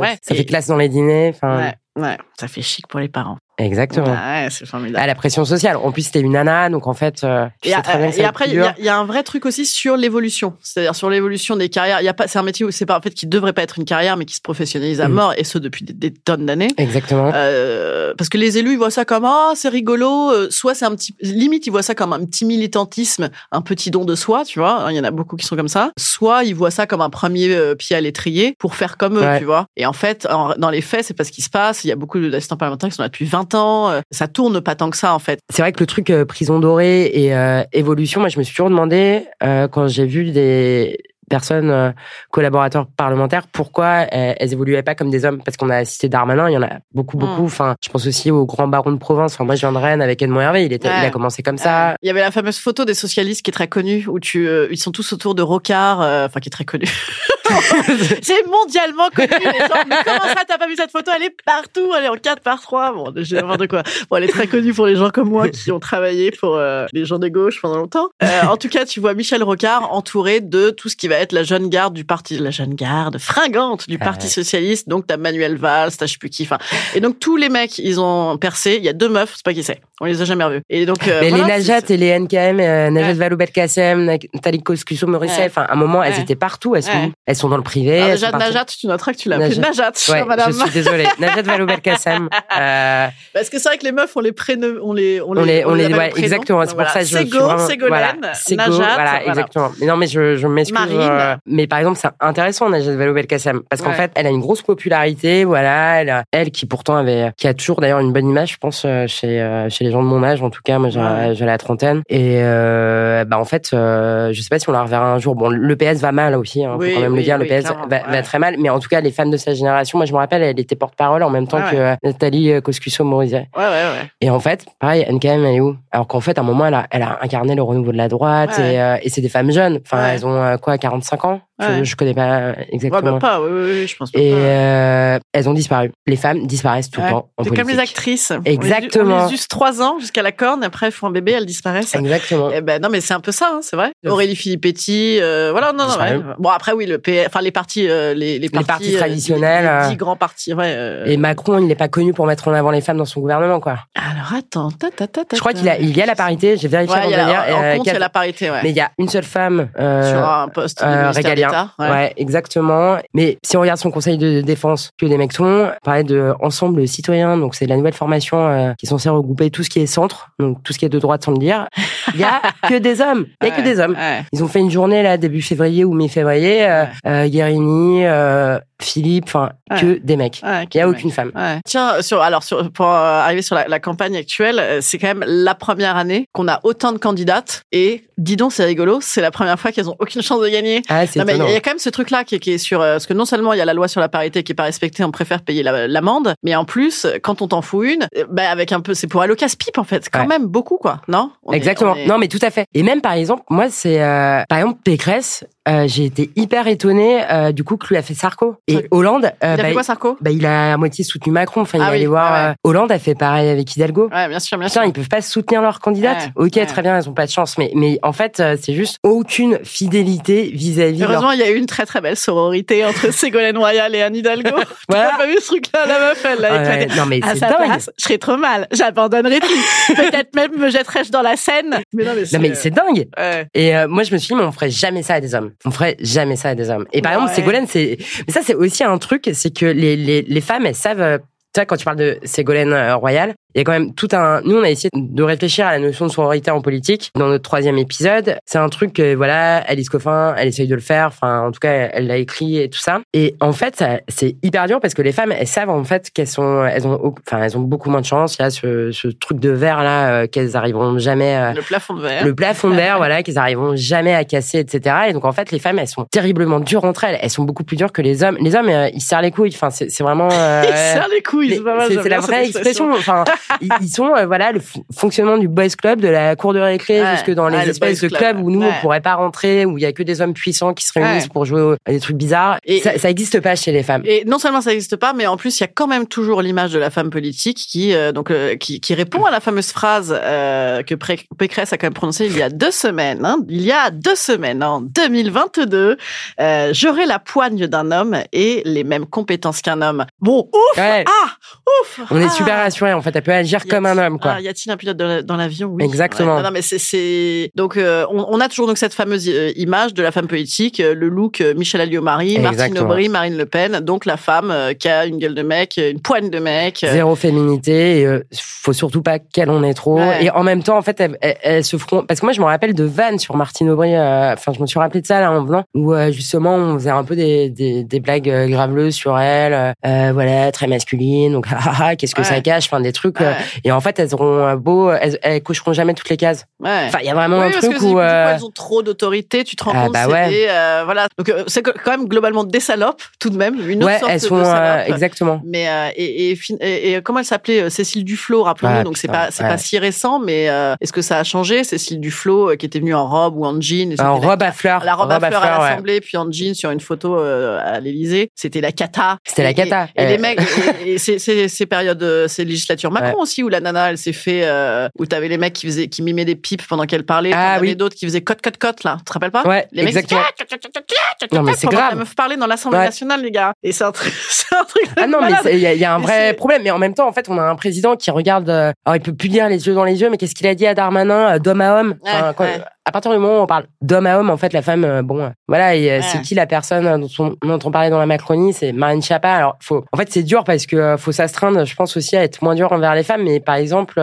ouais. ça Et- fait classe dans les dîners. Enfin, Ouais, ouais. Ça fait chic pour les parents. Exactement. Ouais, c'est formidable. À la pression sociale. En plus, t'es une nana, donc en fait, euh, tu Et, sais très bien que ça et après, il y, a- il y a un vrai truc aussi sur l'évolution, c'est-à-dire sur l'évolution des carrières. Il y a pas, c'est un métier où c'est pas en fait qui devrait pas être une carrière, mais qui se professionnalise à Mhm. mort, et ce depuis des, des tonnes d'années. Exactement. Euh, parce que les élus ils voient ça comme ah c'est rigolo euh, soit c'est un petit limite ils voient ça comme un petit militantisme un petit don de soi tu vois il y en a beaucoup qui sont comme ça soit ils voient ça comme un premier euh, pied à l'étrier pour faire comme eux Ouais. tu vois et en fait en- dans les faits c'est pas ce qui se passe il y a beaucoup d'assistants parlementaires qui sont là depuis 20 ans euh, ça tourne pas tant que ça en fait. C'est vrai que le truc euh, prison dorée et euh, évolution, moi, je me suis toujours demandé euh, quand j'ai vu des personnes collaborateurs parlementaires pourquoi elles évoluaient pas comme des hommes? Parce qu'on a cité Darmanin il y en a beaucoup beaucoup. Mm. enfin je pense aussi au grand baron de Provence. Enfin moi je viens de Rennes avec Edmond Hervé. Il était Ouais. il a commencé comme ça. Il y avait la fameuse photo des socialistes qui est très connue où tu euh, ils sont tous autour de Rocard euh, enfin qui est très connue [LAUGHS] [LAUGHS] c'est mondialement connu les gens mais comment ça t'as pas vu cette photo? Elle est partout elle est en 4 par 3 bon j'ai n'importe quoi. Bon elle est très connue pour les gens comme moi qui ont travaillé pour euh, les gens de gauche pendant longtemps. Euh, en tout cas tu vois Michel Rocard entouré de tout ce qui va être la jeune garde du parti la jeune garde fringante du Ah parti ouais. socialiste. Donc t'as Manuel Valls t'as je sais plus qui enfin. Et donc tous les mecs ils ont percé. Il y a deux meufs c'est pas qui c'est. On les a jamais revus. Et donc euh, mais voilà, les Najat et les NKM Najat Ouais. Vallaud-Belkacem Nathalie Kosciusko Morisset Ouais. enfin à un moment elles étaient partout elles sont dans le privé sont partout. Najat, tu noteras que tu l'as appelée Najat. Najat, Ouais, madame. je suis désolée. [LAUGHS] Najat Vallaud-Belkacem. Euh, Parce que c'est vrai que les meufs, on les prénomme, on les, on les, on les, ouais, exactement. C'est pour ça que je Ségo, suis vraiment- Ségolène, voilà, Ségo, Najat, voilà, voilà. exactement. Mais non, mais je, je m'excuse. Marine. euh, mais par exemple, c'est intéressant, Najat Vallaud-Belkacem, parce qu'en Ouais. fait, elle a une grosse popularité, voilà. Elle, elle qui pourtant avait, qui a toujours d'ailleurs une bonne image, je pense, euh, chez, euh, chez les gens de mon âge, en tout cas. Moi, j'ai la trentaine. Et euh, bah en fait, je sais pas si on la reverra un jour. Bon, le PS va mal aussi, hein, Oui, faut quand même oui, le dire. oui, clairement, va, ouais. va très mal. Mais en tout cas, les fans de sa génération, moi, je me rappelle, elle était porte-parole en même temps Ouais, que euh, Nathalie euh, Kosciusko-Morizet. Ouais, ouais, ouais. Et en fait, pareil, NKM, elle est où? Alors qu'en fait, à un moment, elle a, elle a incarné le renouveau de la droite Ouais. et, euh, et c'est des femmes jeunes. Enfin, elles ont euh, quoi, 45 ans? Ouais. Je, je connais pas Ouais, exactement. bah pas, oui, oui, je pense pas. Et euh, elles ont disparu. Les femmes disparaissent tout le Ouais. temps C'est comme les actrices. On les- Exactement. On les use trois ans jusqu'à la corne, après elles font un bébé, elles disparaissent. Exactement. Eh ben non, mais c'est un peu ça, hein, c'est vrai. Aurélie Filippetti, euh, voilà, non, non, ouais. Bon après oui, le P... enfin les partis, euh, les, les partis, partis euh, traditionnels, les, euh, dix grands partis, ouais. euh. Et Macron, il n'est pas connu pour mettre en avant les femmes dans son gouvernement, quoi. Alors attends, ta, ta, ta, ta, Je crois qu'il a, il y a la parité. J'ai vérifié Ouais, avant de venir. en compte, il y a la parité, ouais. Mais il y a une seule femme euh, Sur un poste régalien. Ouais. ouais. exactement. Mais si on regarde son conseil de défense, que des mecs sont, parlait de ensemble citoyen, donc c'est la nouvelle formation euh, qui est censée regrouper tout ce qui est centre, donc tout ce qui est de droite sans le dire. Il y a [LAUGHS] que des hommes. Il y a que des hommes. ouais. Ils ont fait une journée là début février ou mi-février. Euh, euh, Guérini, euh, Philippe, enfin que des mecs. Ouais, Il y a aucune femme. Ouais. Tiens, sur, alors sur, pour euh, arriver sur la, la campagne actuelle, euh, c'est quand même la première année qu'on a autant de candidates. Et dis donc, c'est rigolo, c'est la première fois qu'elles ont aucune chance de gagner. Ah, c'est Non, mais il y, étonnant. a- il y a quand même ce truc-là qui, est- qui est sur euh, parce que non seulement il y a la loi sur la parité qui est pas respectée, on préfère payer la- l'amende, mais en plus quand on t'en fout une, bah avec un peu, c'est pour aller au casse-pipe en fait, quand Ouais. même beaucoup quoi, non? On Exactement. est- Non, mais tout à fait. Et même par exemple, moi, c'est euh, par exemple Pécresse. euh, j'ai été hyper étonnée euh, du coup que lui a fait Sarko et. Hollande. euh, Il a bah, fait quoi Sarko? bah, il a à moitié soutenu Macron. Enfin, il Ah est oui, allé voir ouais. euh, Hollande a fait pareil avec Hidalgo. Ouais, bien sûr, bien sûr. Putain, ils peuvent pas soutenir leur candidate. Ouais, ok, ouais. très bien, elles ont pas de chance, mais mais en fait, euh, c'est juste aucune fidélité vis-à-vis. Heureusement, il y a eu une très très belle sororité entre [LAUGHS] Ségolène Royal et Anne Hidalgo. [LAUGHS] Voilà. Pas vu ce truc-là, la meuf, elle l'a Ouais, éclaté. non mais À c'est dingue. place, je serais trop mal. J'abandonnerais tout. [LAUGHS] Peut-être même me jetterais-je dans la Seine. Mais non, mais Non mais c'est dingue. Ouais. Et euh, moi, je me suis dit, mais on ferait jamais ça à des hommes. On ferait jamais ça à des hommes. Et par Ouais. exemple, Ségolène, c'est, mais ça, c'est aussi un truc, c'est que les, les, les femmes, elles savent, euh, tu vois, quand tu parles de Ségolène euh, Royal, il y a quand même tout un, nous, on a essayé de réfléchir à la notion de sororité en politique dans notre troisième épisode. C'est un truc que, voilà, Alice Coffin, elle essaye de le faire. Enfin, en tout cas, elle l'a écrit et tout ça. Et en fait, c'est hyper dur parce que les femmes, elles savent, en fait, qu'elles sont, elles ont, enfin, elles ont beaucoup moins de chance. Il y a ce, ce truc de verre, là, euh, qu'elles arriveront jamais, euh, Le plafond de verre. le plafond de verre, voilà, qu'ils arriveront jamais à casser, etc. Et donc en fait, les femmes, elles sont terriblement dures entre elles. Elles sont beaucoup plus dures que les hommes. Les hommes, euh, ils se serrent les couilles. Enfin, c'est vraiment. euh, [LAUGHS] Il serre les couilles, c'est la vraie expression. Enfin, [LAUGHS] ils, ils sont euh, voilà le fonctionnement du boys club, de la cour de récré Ouais, jusque dans ouais, les le espèces de club, clubs où nous on pourrait pas rentrer, où il y a que des hommes puissants qui se réunissent pour jouer à des trucs bizarres. Et- ça, ça existe pas chez les femmes. Et non seulement ça n'existe pas, mais en plus il y a quand même toujours l'image de la femme politique qui euh, donc euh, qui, qui répond à la fameuse phrase euh, que Pécresse a quand même prononcée il y a deux semaines. hein. il y a deux semaines, en 2022, euh, j'aurai la poigne d'un homme et les mêmes compétences qu'un homme. Bon, ouf, Ouais. ah, ouf. On est ah. super rassurés en fait. Elle peut agir comme un homme quoi. Ah, y a-t-il un pilote dans la- dans l'avion? Oui. Exactement. Ouais, non, non, mais c'est donc euh, on, on a toujours donc cette fameuse euh, image de la femme politique, euh, le look euh, Michel Alliot-Marie, Martine. Aubry, Marine Le Pen, donc la femme euh, qui a une gueule de mec, une poigne de mec. Zéro féminité, euh, faut surtout pas qu'elle en ait trop. Ouais. Et en même temps, en fait, elles- elles se feront. Parce que moi, je me rappelle de Van sur Martine Aubry. euh, Enfin, je me suis rappelé de ça là en venant, où euh, justement, on faisait un peu des, des, des blagues graveleuses sur elle. voilà, très masculine. Donc, [LAUGHS] ah, ah, ah, qu'est-ce que Ouais. ça cache Enfin, des trucs. Euh, ouais, et en fait, elles auront euh, beau, elles, elles cocheront jamais toutes les cases. ouais. Enfin, il y a vraiment Oui, un parce truc que où. euh, elles ont trop d'autorité, tu te rends Ah, compte, bah c'est des, euh, voilà. Donc euh, c'est quand même globalement des salopes tout de même, une autre ouais, sorte elles de sont euh, salope. exactement. Mais euh, et, et, et, et comment elle s'appelait euh, Cécile Duflo, rappelons-nous. Ah, donc c'est pas c'est pas si récent, mais euh, est-ce que ça a changé Cécile Duflo euh, qui était venue en robe ou en jean En robe à fleurs. la robe, à fleurs à l'Assemblée, puis en jean sur une photo euh, à l'Élysée. C'était la cata. C'était la cata. Et, Euh. les mecs, et, ces, périodes, euh, ces législatures [LAUGHS] Macron aussi, où la nana, elle s'est fait, euh, où t'avais les mecs qui faisaient, qui mimaient des pipes pendant qu'elle parlait, Ah, oui. d'autres qui faisaient cote, cote, cote, là. Tu te rappelles pas? Ouais, Les mecs, exactement. qui Non, mais c'est grave. La meuf parlait dans l'Assemblée Ouais. nationale, les gars. Et c'est un truc, [LAUGHS] c'est un truc. Ah non, mais malade. il y, y a un vrai problème. Mais en même temps, en fait, on a un président qui regarde. euh, alors, il peut plus dire les yeux dans les yeux, mais qu'est-ce qu'il a dit à Darmanin, euh, d'homme à homme? Enfin, Ouais, quand- ouais. À partir du moment où on parle d'homme à homme, en fait, la femme, euh, bon, euh, voilà, et, euh, Ouais. c'est qui la personne dont on, dont on parlait dans la Macronie? C'est Marine Chapa. Alors, faut. En fait, c'est dur parce que faut s'astreindre, je pense aussi à être moins dur envers les femmes. Mais par exemple,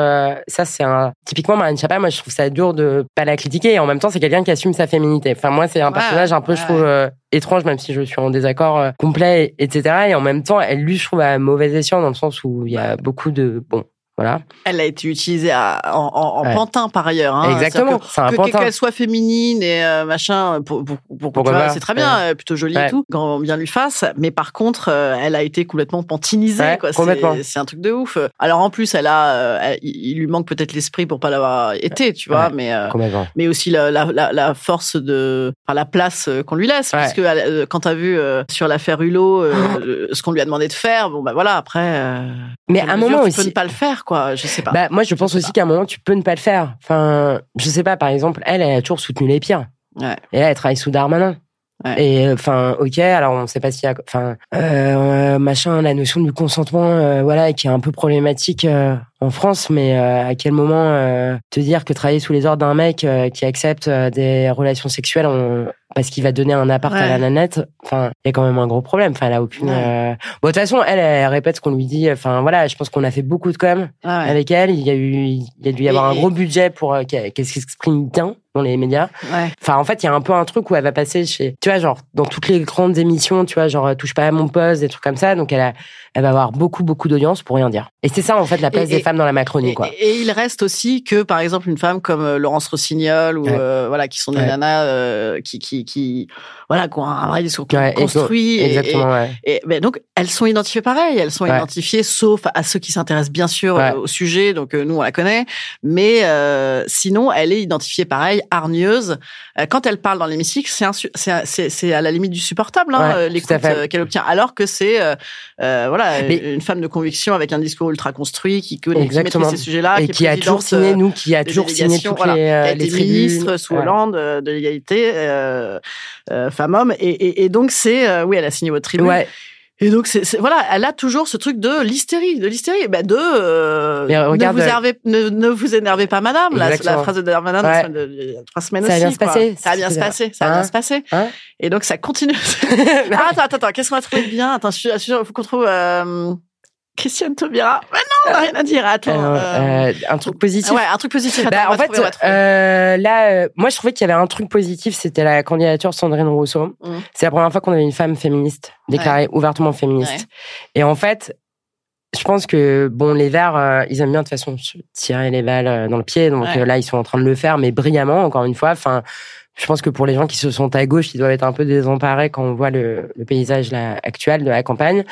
ça, c'est un typiquement Marine Chapa. Moi, je trouve ça dur de pas la critiquer. Et en même temps, c'est quelqu'un qui assume sa féminité. Enfin, moi, c'est un Ouais, personnage un peu, je trouve. euh, étrange même si je suis en désaccord complet etc et en même temps elle lui je trouve à mauvais escient dans le sens où il y a beaucoup de bon Voilà. Elle a été utilisée à, en, en, en Ouais. pantin par ailleurs. Hein. Exactement. Que, que- qu'elle soit féminine et euh, machin, pour, pour, pour- vois, pas, c'est très bien, euh, plutôt jolie et Ouais. tout, grand bien lui fasse. Mais par contre, euh, elle a été complètement pantinisée. Ouais, quoi. Complètement. C'est un truc de ouf. Alors en plus, elle a, euh, elle- il lui manque peut-être l'esprit pour pas l'avoir été, tu vois, Ouais. mais. euh, mais aussi la, la, la, la force de, enfin, la place qu'on lui laisse, Ouais. puisque euh, quand t'as vu euh, sur l'affaire Hulot [GASPS] ce qu'on lui a demandé de faire, bon bah voilà, après. euh, Mais à un moment tu aussi. peux ne pas le faire, quoi. Je sais pas. Bah, moi, je pense aussi qu'à un moment, tu peux ne pas le faire. Enfin, je sais pas, par exemple, elle, elle a toujours soutenu les pires. Ouais. Et là, elle travaille sous Darmanin. Ouais. Et enfin, ok, alors on sait pas s'il y a, enfin, euh, machin, la notion du consentement, euh, voilà, qui est un peu problématique euh, en France, mais euh, à quel moment euh, te dire que travailler sous les ordres d'un mec euh, qui accepte euh, des relations sexuelles on- parce qu'il va donner un appart à la nanette, enfin, il y a quand même un gros problème. Enfin, elle a aucune. Ouais. euh, Bon, de toute façon, elle, elle répète ce qu'on lui dit. Enfin, voilà, je pense qu'on a fait beaucoup de com Ouais. avec elle. Il y a eu, il y a dû y avoir Et- un gros budget pour euh, qu'elle qu'elle s'exprime bien dans les médias. Ouais. Enfin, en fait, il y a un peu un truc où elle va passer chez, tu vois, genre, dans toutes les grandes émissions, tu vois, genre, euh, touche pas à mon poste, des trucs comme ça. Donc, elle a, elle va avoir beaucoup, beaucoup d'audience pour rien dire. Et c'est ça, en fait, la place Et- des et- femmes dans la Macronie, Et, quoi. et il reste aussi que, par exemple, une femme comme euh, Laurence Rossignol ou Ouais. euh, voilà, qui sont des Ouais. nanas euh, qui, qui, qui, voilà, qui ont un vrai discours Ouais, construit. et- Exactement, ouais. Et, ben donc, elles sont identifiées pareil. Elles sont Ouais. identifiées, sauf à ceux qui s'intéressent bien sûr au sujet. Donc, euh, nous, on la connaît. Mais euh, sinon, elle est identifiée pareil, hargneuse. Euh, quand elle parle dans l'hémicycle, c'est c'est à- c'est à la limite du supportable, hein, euh, l'écoute qu'elle obtient. Alors que c'est euh, voilà Mais- une femme de conviction avec un discours ultra construit qui connaît, qui Exactement. maîtrise ces sujets-là, Et qui a toujours signé, nous, qui a toujours signé toutes voilà, les, qui a été ministre sous. Hollande de l'égalité euh, femmes-hommes. Et, et, et donc, c'est, euh, oui, elle a signé votre tribune. Ouais. Et donc, c'est, voilà, elle a toujours ce truc de l'hystérie, de l'hystérie, bah, de euh, regarde, ne, vous euh, énervez, ne, ne vous énervez pas, madame. La, la phrase de de Ouais. de- a trois semaines Ça va aussi. bien se passer, Ça va bien c'est se passer. Ça va Hein bien se passer. Hein Et donc, ça continue. [LAUGHS] ah, attends, attends, attends. Qu'est-ce qu'on a trouvé de bien? Attends, je suis, faut qu'on trouve euh, Christiane Taubira. Mais non, on n'a rien à dire. Attends. Alors, euh, euh, un truc positif. ouais, un truc positif. Attends, Bah, on en fait, trouver, euh, là, euh, moi, je trouvais qu'il y avait un truc positif, c'était la candidature de Sandrine Rousseau. Mm. C'est la première fois qu'on avait une femme féministe, déclarée ouvertement féministe. Ouais. Et en fait, je pense que, bon, les Verts, euh, ils aiment bien de toute façon tirer les balles euh, dans le pied. Donc Ouais. euh, là, ils sont en train de le faire, mais brillamment, encore une fois. Enfin, je pense que pour les gens qui se sont à gauche, ils doivent être un peu désemparés quand on voit le, le paysage là, actuel de la campagne.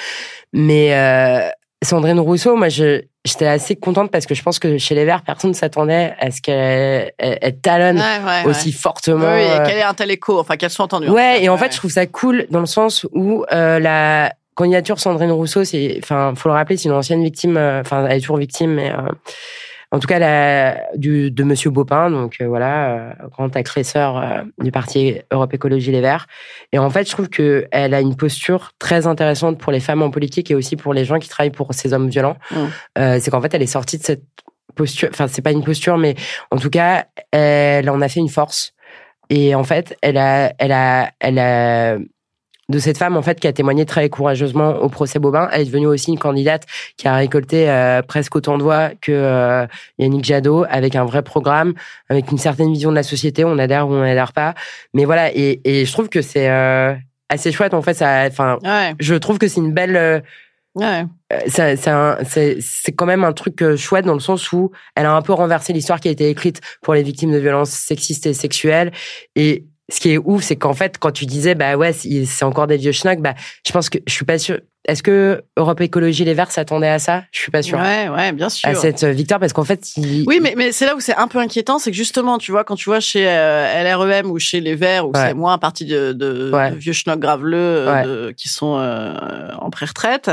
Mais euh, Sandrine Rousseau, moi, je, j'étais assez contente parce que je pense que chez les Verts, personne ne s'attendait à ce qu'elle elle, elle talonne Ouais, ouais, aussi ouais. fortement. Oui, et euh, qu'elle ait un tel écho, enfin qu'elle soit entendue. en Ouais, fait. et en fait, je trouve ça cool dans le sens où euh, la candidature Sandrine Rousseau, c'est, enfin, faut le rappeler, c'est une ancienne victime, euh, enfin, elle est toujours victime, mais euh, en tout cas, la, du, de Monsieur Bopin, donc euh, voilà, euh, grand agresseur euh, du parti Europe Écologie Les Verts. Et en fait, je trouve que elle a une posture très intéressante pour les femmes en politique et aussi pour les gens qui travaillent pour ces hommes violents. Mm. Euh, c'est qu'en fait, elle est sortie de cette posture, enfin, c'est pas une posture, mais en tout cas, elle en a fait une force. Et en fait, elle a, elle a, elle a, de cette femme en fait qui a témoigné très courageusement au procès Bobin, elle est devenue aussi une candidate qui a récolté euh, presque autant de voix que euh, Yannick Jadot avec un vrai programme, avec une certaine vision de la société, on adhère ou on adhère pas. Mais voilà, et, et je trouve que c'est euh, assez chouette en fait. Ça, enfin, Ouais, je trouve que c'est une belle euh, ouais. euh, ça- c'est quand même un truc euh, chouette dans le sens où elle a un peu renversé l'histoire qui a été écrite pour les victimes de violences sexistes et sexuelles. Et ce qui est ouf, c'est qu'en fait, quand tu disais, bah ouais, c'est encore des vieux schnocks, bah, je pense que je suis pas sûre. Est-ce que Europe Écologie Les Verts s'attendait à ça? Je suis pas sûre. Ouais, ouais, bien sûr. À cette euh, victoire, parce qu'en fait, Oui, mais, mais c'est là où c'est un peu inquiétant, c'est que justement, tu vois, quand tu vois chez euh, LREM ou chez les Verts, où Ouais. c'est moins un parti de, de, Ouais. de vieux schnocks graveleux euh, qui sont euh, en pré-retraite,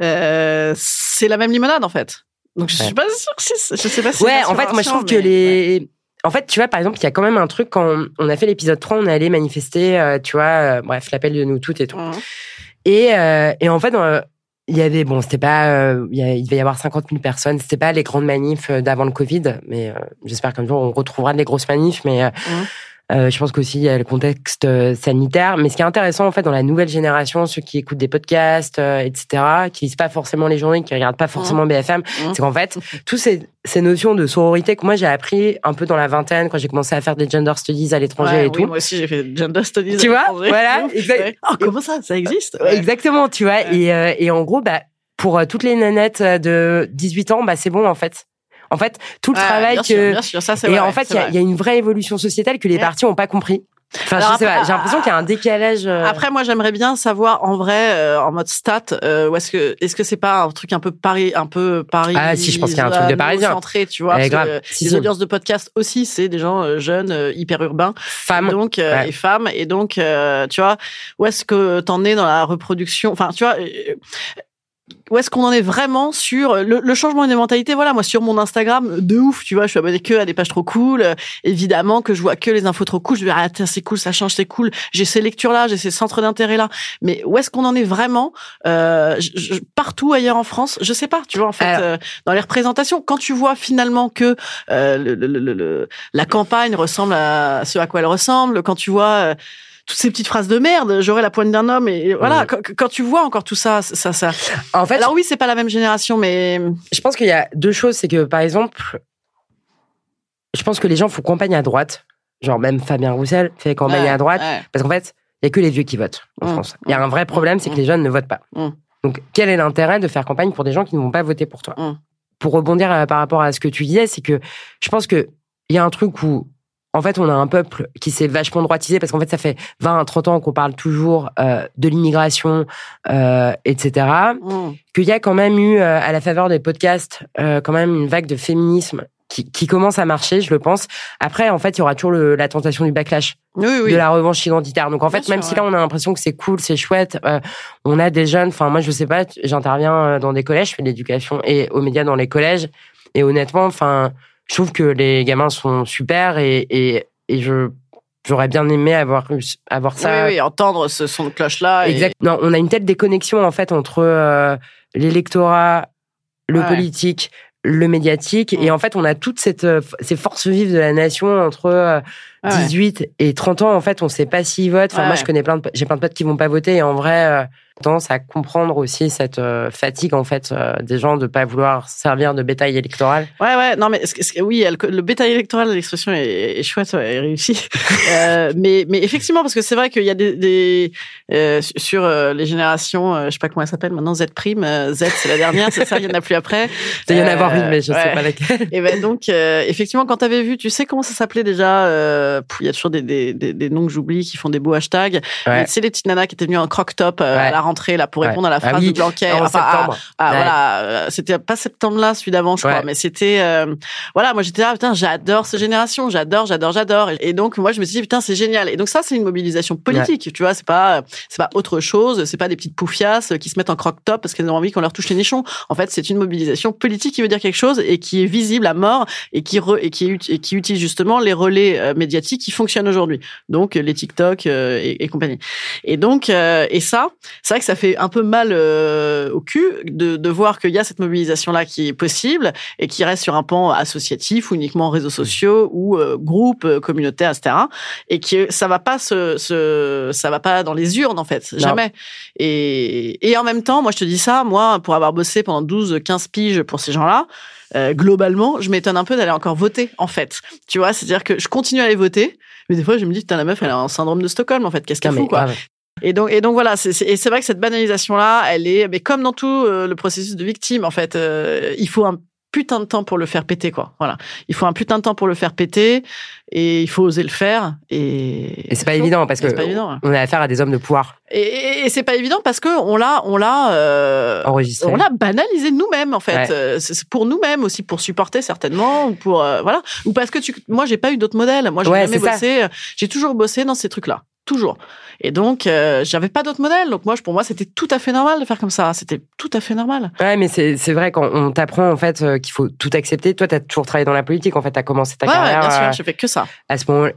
c'est la même limonade en fait. Donc je suis pas sûre que c'est, je sais pas si Ouais, en fait, moi, je trouve que les. En fait, tu vois, par exemple, il y a quand même un truc quand on- a fait l'épisode 3, on est allé manifester, euh, tu vois, euh, bref, l'appel de nous toutes et tout. Mhm. Et, euh, et en fait, euh, il y avait, bon, c'était pas, euh, il, devait y avoir 50 000 personnes, c'était pas les grandes manifs euh, d'avant le Covid, mais euh, j'espère qu'un jour on retrouvera des grosses manifs, mais euh, Mhm. Euh, je pense qu'aussi il y a le contexte euh, sanitaire. Mais ce qui est intéressant, en fait, dans la nouvelle génération, ceux qui écoutent des podcasts, euh, etc., qui lisent pas forcément les journaux, qui regardent pas forcément BFM, Mhm. c'est qu'en fait, [LAUGHS] toutes ces, ces notions de sororité que moi j'ai appris un peu dans la vingtaine, quand j'ai commencé à faire des gender studies à l'étranger Ouais, et oui, tout. moi aussi j'ai fait gender studies. Tu à vois, voilà, [LAUGHS] exact-. Oh, comment ça? Ça existe? Ouais. Exactement, tu vois. Ouais. Et, euh, et en gros, bah, pour euh, toutes les nanettes euh, de 18 ans, bah c'est bon en fait. En fait, tout le Ouais, travail bien que sûr, bien sûr, ça, c'est et vrai, en fait, il y a- y, une vraie évolution sociétale que les partis ont pas compris. Enfin, Alors je sais après- pas, j'ai l'impression qu'il y a un décalage. euh, Après, moi, j'aimerais bien savoir en vrai, euh, en mode stat, euh, où est-ce que est-ce que c'est pas un truc un peu Paris, un peu Paris Ah, si, je pense qu'il y a un truc de Parisien. centré, tu vois. Eh, parce grave. que Si, les si. audiences de podcast aussi, c'est des gens euh, jeunes, hyper urbains, femme. donc Ouais. et femmes, et donc tu vois, où est-ce que t'en es dans la reproduction Enfin, tu vois. Où est-ce qu'on en est vraiment sur le, le changement des mentalités Voilà, moi sur mon Instagram, de ouf, tu vois, je suis abonné que à des pages trop cool. Euh, évidemment que je vois que les infos trop cool. Je me dis, ah, tiens, c'est cool, ça change, c'est cool. J'ai ces lectures-là, j'ai ces centres d'intérêt-là. Mais où est-ce qu'on en est vraiment euh, je- je- Partout ailleurs en France, je sais pas. Tu vois, en fait, Alors- euh, dans les représentations, quand tu vois finalement que euh, le, le- le- le- la campagne ressemble à ce à quoi elle ressemble, quand tu vois euh, toutes ces petites phrases de merde, j'aurais la poigne d'un homme et, voilà. Ouais. Quand, tu vois encore tout ça, ça, ça. En fait, Alors oui, c'est pas la même génération, mais je pense qu'il y a deux choses. C'est que, par exemple, je pense que les gens font campagne à droite. Genre, même Fabien Roussel fait campagne Ouais, à droite. ouais. Parce qu'en fait, il y a que les vieux qui votent en Mm, France. Il y a mm, un vrai problème, c'est que mm. les jeunes ne votent pas. Mm. Donc, quel est l'intérêt de faire campagne pour des gens qui ne vont pas voter pour toi? Mm. Pour rebondir euh, par rapport à ce que tu disais, c'est que je pense que il y a un truc où, en fait, on a un peuple qui s'est vachement droitisé parce qu'en fait, ça fait 20, 30 ans qu'on parle toujours euh, de l'immigration, euh, etc Mm. qu'il y a quand même eu, euh, à la faveur des podcasts, euh, quand même une vague de féminisme qui, qui commence à marcher, je le pense. Après, en fait, il y aura toujours le, la tentation du backlash, oui, oui. de la revanche identitaire. Donc, en Bien fait, même si là, on a l'impression que c'est cool, c'est chouette, euh, on a des jeunes, enfin, moi, je sais pas, j'interviens euh, dans des collèges, je fais de l'éducation et aux médias dans les collèges. Et honnêtement, enfin, je trouve que les gamins sont super et, et, et je, j'aurais bien aimé avoir, avoir ça oui, oui, entendre ce son de cloche là. Exact. Non, on a une telle déconnexion en fait entre euh, l'électorat, le Ouais. politique, le médiatique, Mm. et en fait on a toutes cette, euh, ces forces vives de la nation entre euh, Ouais. 18 et 30 ans. En fait, on sait pas s'ils votent. Enfin, Ouais. moi, je connais plein de, j'ai plein de potes qui vont pas voter, et en vrai, euh, tendance à comprendre aussi cette euh, fatigue en fait euh, des gens de pas vouloir servir de bétail électoral. Ouais, ouais, non, mais oui, elle- le bétail électoral, l'expression est, est chouette, ouais, est réussie. [LAUGHS] euh, mais, mais effectivement, parce que c'est vrai qu'il y a des, des euh, sur euh, les générations, euh, je sais pas comment elle s'appelle maintenant, Z prime, euh, Z c'est la dernière, c'est ça, il y en a plus après. [LAUGHS] Il y en a avoir une, mais je sais ouais. pas laquelle. Et ben donc, euh, effectivement, quand t'avais vu, tu sais comment ça s'appelait déjà euh, Il y a toujours des, des, des, noms que j'oublie qui font des beaux hashtags. Ouais. C'est les petites nanas qui étaient venues en croc top à la rentrée là pour Ouais. répondre à la Ah phrase oui, de Blanquer. En Enfin, à- septembre. ah Ouais. voilà, euh, c'était pas septembre là, celui d'avant, je crois, mais c'était euh, voilà, moi j'étais là, putain, j'adore ces générations, j'adore, j'adore, j'adore, et, donc moi je me suis dit putain c'est génial. Et donc ça c'est une mobilisation politique, tu vois, c'est pas c'est pas autre chose, c'est pas des petites poufiasses qui se mettent en croc top parce qu'elles ont envie qu'on leur touche les nichons. En fait, c'est une mobilisation politique qui veut dire quelque chose et qui est visible à mort et qui re- et qui et qui utilise justement les relais euh, médiatiques qui fonctionnent aujourd'hui. Donc les TikTok euh, et, et compagnie. Et donc euh, et ça, c'est vrai que ça fait un peu mal euh, au cul de, de voir qu'il y a cette mobilisation là qui est possible et qui reste sur un pan associatif ou uniquement réseaux sociaux ou euh, groupes euh, communautaires, etc. Et que ça va pas se, se ça va pas dans les urnes en fait, jamais. Et, et en même temps, moi je te dis ça, moi pour avoir bossé pendant 12, 15 piges pour ces gens-là. euh, globalement, je m'étonne un peu d'aller encore voter, en fait. Tu vois, c'est-à-dire que je continue à aller voter, mais des fois, je me dis, putain, la meuf, elle a un syndrome de Stockholm, en fait. Qu'est-ce qu'elle fout, quoi. Et donc, et donc voilà, c'est, c'est- et c'est vrai que cette banalisation-là, elle est, mais comme dans tout euh, le processus de victime, en fait, euh, il faut un putain de temps pour le faire péter, quoi. Voilà, il faut un putain de temps pour le faire péter, et il faut oser le faire. Et, Et c'est pas évident parce que c'est pas évident. on a affaire à des hommes de pouvoir Et, et- et c'est pas évident parce que on l'a, on l'a, euh, enregistrés. on l'a banalisé nous-mêmes en fait. Ouais. Euh, C'est pour nous-mêmes aussi, pour supporter certainement, ou pour euh, voilà, ou parce que tu, moi j'ai pas eu d'autres modèles. Moi j'ai Ouais, jamais bossé. J'ai toujours bossé dans ces trucs-là, toujours. Et donc euh, j'avais pas d'autres modèles. Donc moi, je- pour moi, c'était tout à fait normal de faire comme ça. C'était tout à fait normal. Ouais, mais c'est vrai quand on t'apprend en fait euh, qu'il faut tout accepter. Toi, t'as toujours travaillé dans la politique. En fait, t'as commencé ta Ouais, ouais, carrière bien sûr, euh, j'ai fait que ça. à ce moment.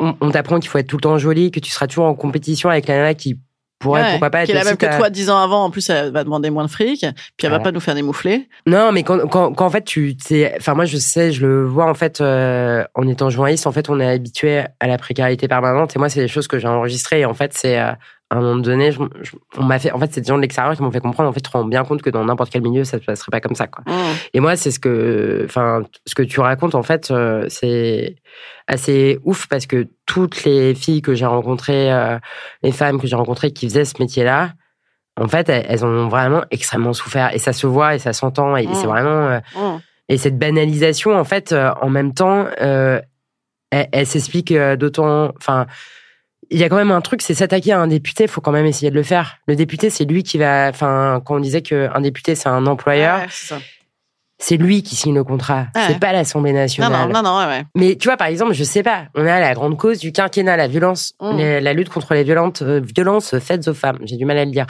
On, on t'apprend qu'il faut être tout le temps jolie, que tu seras toujours en compétition avec la nana qui pourrait Ouais, pourquoi pas être qui est la même que toi dix ans avant. En plus, elle va demander moins de fric, puis elle va Voilà. pas nous faire des mouflés. Non, mais quand, quand, quand en fait tu sais, enfin moi je sais, je le vois en fait euh, en étant journaliste, en fait on est habitué à la précarité permanente et moi c'est des choses que j'ai enregistrées et en fait c'est euh, à un moment donné, je- je- on m'a fait, en fait c'est des gens de l'extérieur qui m'ont fait comprendre, en fait tu te rends bien compte que dans n'importe quel milieu ça se passerait pas comme ça quoi. Mmh. Et moi, c'est ce que, enfin, ce que tu racontes, en fait, euh, c'est assez ouf parce que toutes les filles que j'ai rencontrées, euh, les femmes que j'ai rencontrées qui faisaient ce métier-là, en fait, elles, elles ont vraiment extrêmement souffert et ça se voit et ça s'entend et Mm. c'est vraiment euh, Mmh. et cette banalisation en fait en même temps elle, elle s'explique d'autant enfin il y a quand même un truc c'est s'attaquer à un député faut quand même essayer de le faire le député c'est lui qui va enfin quand on disait qu'un député c'est un employeur Ouais, c'est ça. c'est lui qui signe le contrat Ouais. c'est pas l'Assemblée nationale non, non, non, ouais, ouais. mais tu vois, par exemple, je sais pas, on a la grande cause du quinquennat, la violence, Mm. les- la lutte contre les violentes, euh, violences faites aux femmes. J'ai du mal à le dire.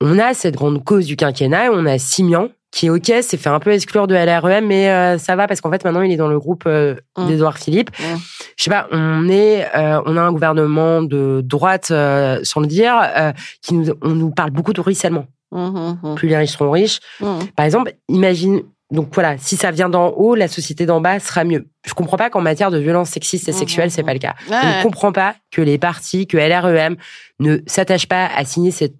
On a cette grande cause du quinquennat, et on a Simian qui, ok, s'est fait un peu exclure de LREM, mais euh, ça va parce qu'en fait maintenant il est dans le groupe euh, Mm. d'Edouard Philippe. Mm. Je sais pas, on est, euh, on a un gouvernement de droite, euh, sans le dire, euh, qui nous, on nous parle beaucoup de ruissellement. Mmh, mmh, Plus les riches seront riches, mmh. par exemple, imagine, donc voilà, si ça vient d'en haut, la société d'en bas sera mieux. Je comprends pas qu'en matière de violence sexiste et sexuelle, c'est pas le cas. Ouais, Je ne ouais. comprends pas que les partis, que LREM ne s'attachent pas à signer cette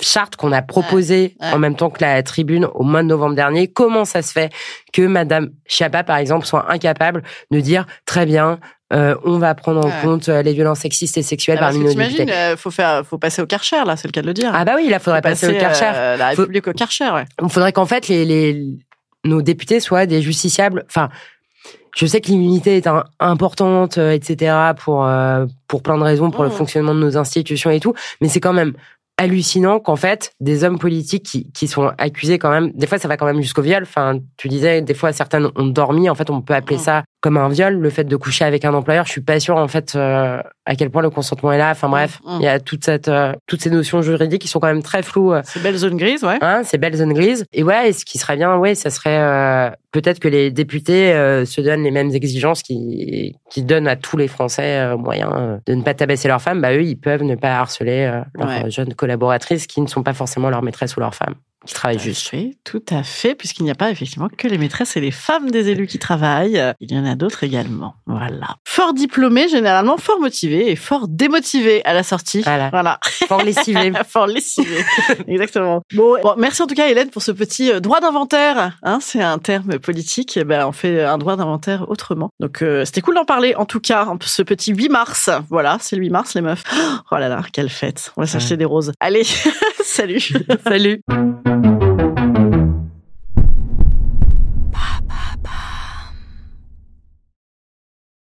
charte qu'on a proposée Ouais, ouais. en même temps que la tribune au mois de novembre dernier. Comment ça se fait que Madame Chiappa, par exemple, soit incapable de dire très bien, euh, on va prendre en Ouais. compte euh, les violences sexistes et sexuelles Ah, parmi nos députés. euh, faut faire, faut passer au Karcher, là, c'est le cas de le dire. Ah bah oui, là, faudrait passer au Karcher. euh, la Faut- République au Karcher, ouais. Il faudrait qu'en fait les, les nos députés soient des justiciables. Enfin, je sais que l'immunité est un- importante, euh, etc. pour pour plein de raisons, pour le Mhm. fonctionnement de nos institutions et tout. Mais c'est quand même hallucinant qu'en fait des hommes politiques qui, qui sont accusés quand même des fois ça va quand même jusqu'au viol enfin tu disais des fois certaines ont dormi en fait on peut appeler Mhm. ça comme un viol le fait de coucher avec un employeur je suis pas sûre en fait euh, à quel point le consentement est là enfin bref Mhm. il y a toute cette euh, toutes ces notions juridiques qui sont quand même très floues euh, C'est belle zone grise, ouais. Hein, ces belles zones grises. Et ouais, et ce qui serait bien, ouais, ça serait euh, peut-être que les députés euh, se donnent les mêmes exigences qui qui donnent à tous les Français euh, moyen de ne pas tabasser leurs femmes. Bah eux, ils peuvent ne pas harceler leurs Ouais. jeunes collaboratrices qui ne sont pas forcément leurs maîtresses ou leurs femmes, qui travaillent juste. Oui, tout à fait, puisqu'il n'y a pas effectivement que les maîtresses et les femmes des élus qui travaillent. Euh, Il y en a d'autres également. Voilà. Fort diplômés, généralement fort motivés et fort démotivés à la sortie. Voilà. Voilà. Fort lessivé. [LAUGHS] fort lessivés. Exactement. Bon, bon, merci en tout cas Hélène pour ce petit euh, droit d'inventaire. Hein, c'est un terme politique. Eh Ben, on fait un droit d'inventaire autrement. Donc euh, c'était cool d'en parler. En tout cas, ce petit 8 mars. Voilà, c'est le 8 mars les meufs. [GASPS] Oh là là, quelle fête. On va s'acheter des roses. Allez, [LAUGHS] salut. Salut. [LAUGHS]